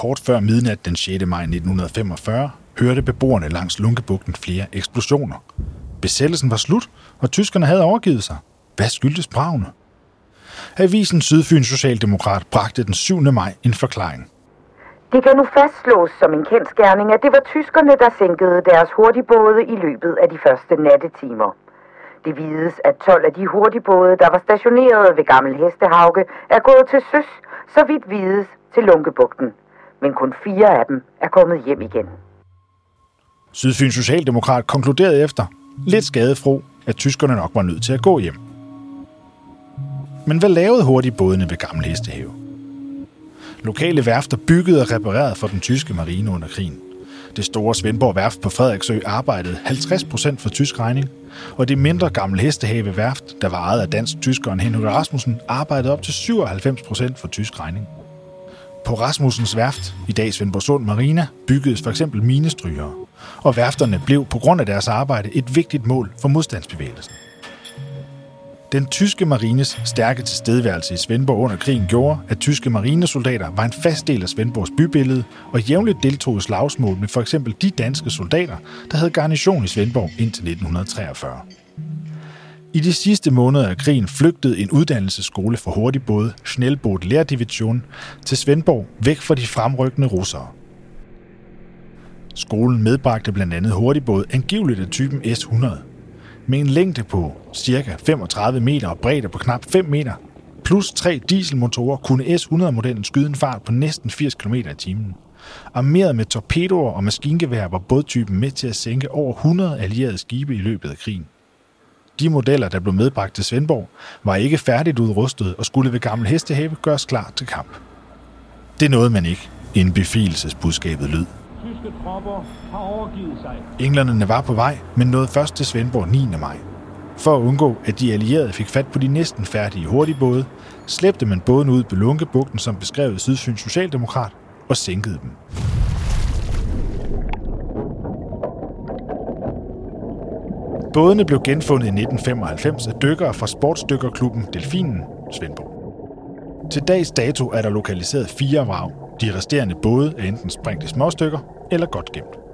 kort før midnat den 6. maj 1945 hørte beboerne langs Lunkebugten flere eksplosioner. Besættelsen var slut, og tyskerne havde overgivet sig. Hvad skyldtes bravene? Avisen Sydfyns Socialdemokrat bragte den 7. maj en forklaring. Det kan nu fastslås som en kendskærning, at det var tyskerne, der sænkede deres hurtigbåde i løbet af de første nattetimer. Det vides, at 12 af de hurtigbåde, der var stationeret ved Gammel Hestehauge, er gået til søs, så vidt vides til Lunkebugten. Men kun fire af dem er kommet hjem igen. Sydfyns Socialdemokrat konkluderede efter, lidt skadefro, at tyskerne nok var nødt til at gå hjem. Men hvad lavede hurtigbådene ved Gamle Hestehave? Lokale værfter byggede og reparerede for den tyske marine under krigen. Det store Svendborg Værft på Frederiksø arbejdede 50% for tysk regning, og det mindre gamle Hestehave Værft, der var ejet af dansk-tyskeren Henrik Rasmussen, arbejdede op til 97% for tysk regning. På Rasmussens værft, i dag Svendborgsund Marina, byggedes for eksempel minestrygere, og værfterne blev på grund af deres arbejde et vigtigt mål for modstandsbevægelsen. Den tyske marines stærke tilstedeværelse i Svendborg under krigen gjorde, at tyske marinesoldater var en fast del af Svendborgs bybillede og jævnligt deltog i slagsmål med for eksempel de danske soldater, der havde garnison i Svendborg indtil 1943. I de sidste måneder af krigen flygtede en uddannelsesskole for hurtigbåde, Schnellboot Lærdivision, til Svendborg væk fra de fremrykkende russere. Skolen medbragte blandt andet hurtigbåd angiveligt af typen S-100, med en længde på ca. 35 meter og bredde på knap 5 meter, plus tre dieselmotorer, kunne S-100-modellen skyde en fart på næsten 80 km i timen. Armeret med torpedoer og maskingevær var bådtypen med til at sænke over 100 allierede skibe i løbet af krigen. De modeller, der blev medbragt til Svendborg, var ikke færdigt udrustet og skulle ved Gammel Hestehave gøres klar til kamp. Det nåede man ikke, inden befrielsesbudskabet lød. Tyske tropper har overgivet sig. Englænderne var på vej, men nåede først til Svendborg 9. maj. For at undgå, at de allierede fik fat på de næsten færdige hurtigbåde, slæbte man båden ud på Lunkebugten, som beskrevet Sydfyns Socialdemokrat, og sænkede dem. Bådene blev genfundet i 1995 af dykkere fra sportsdykkerklubben Delfinen, Svendborg. Til dags dato er der lokaliseret fire vrag. De resterende både er enten sprængt i småstykker eller godt gemt.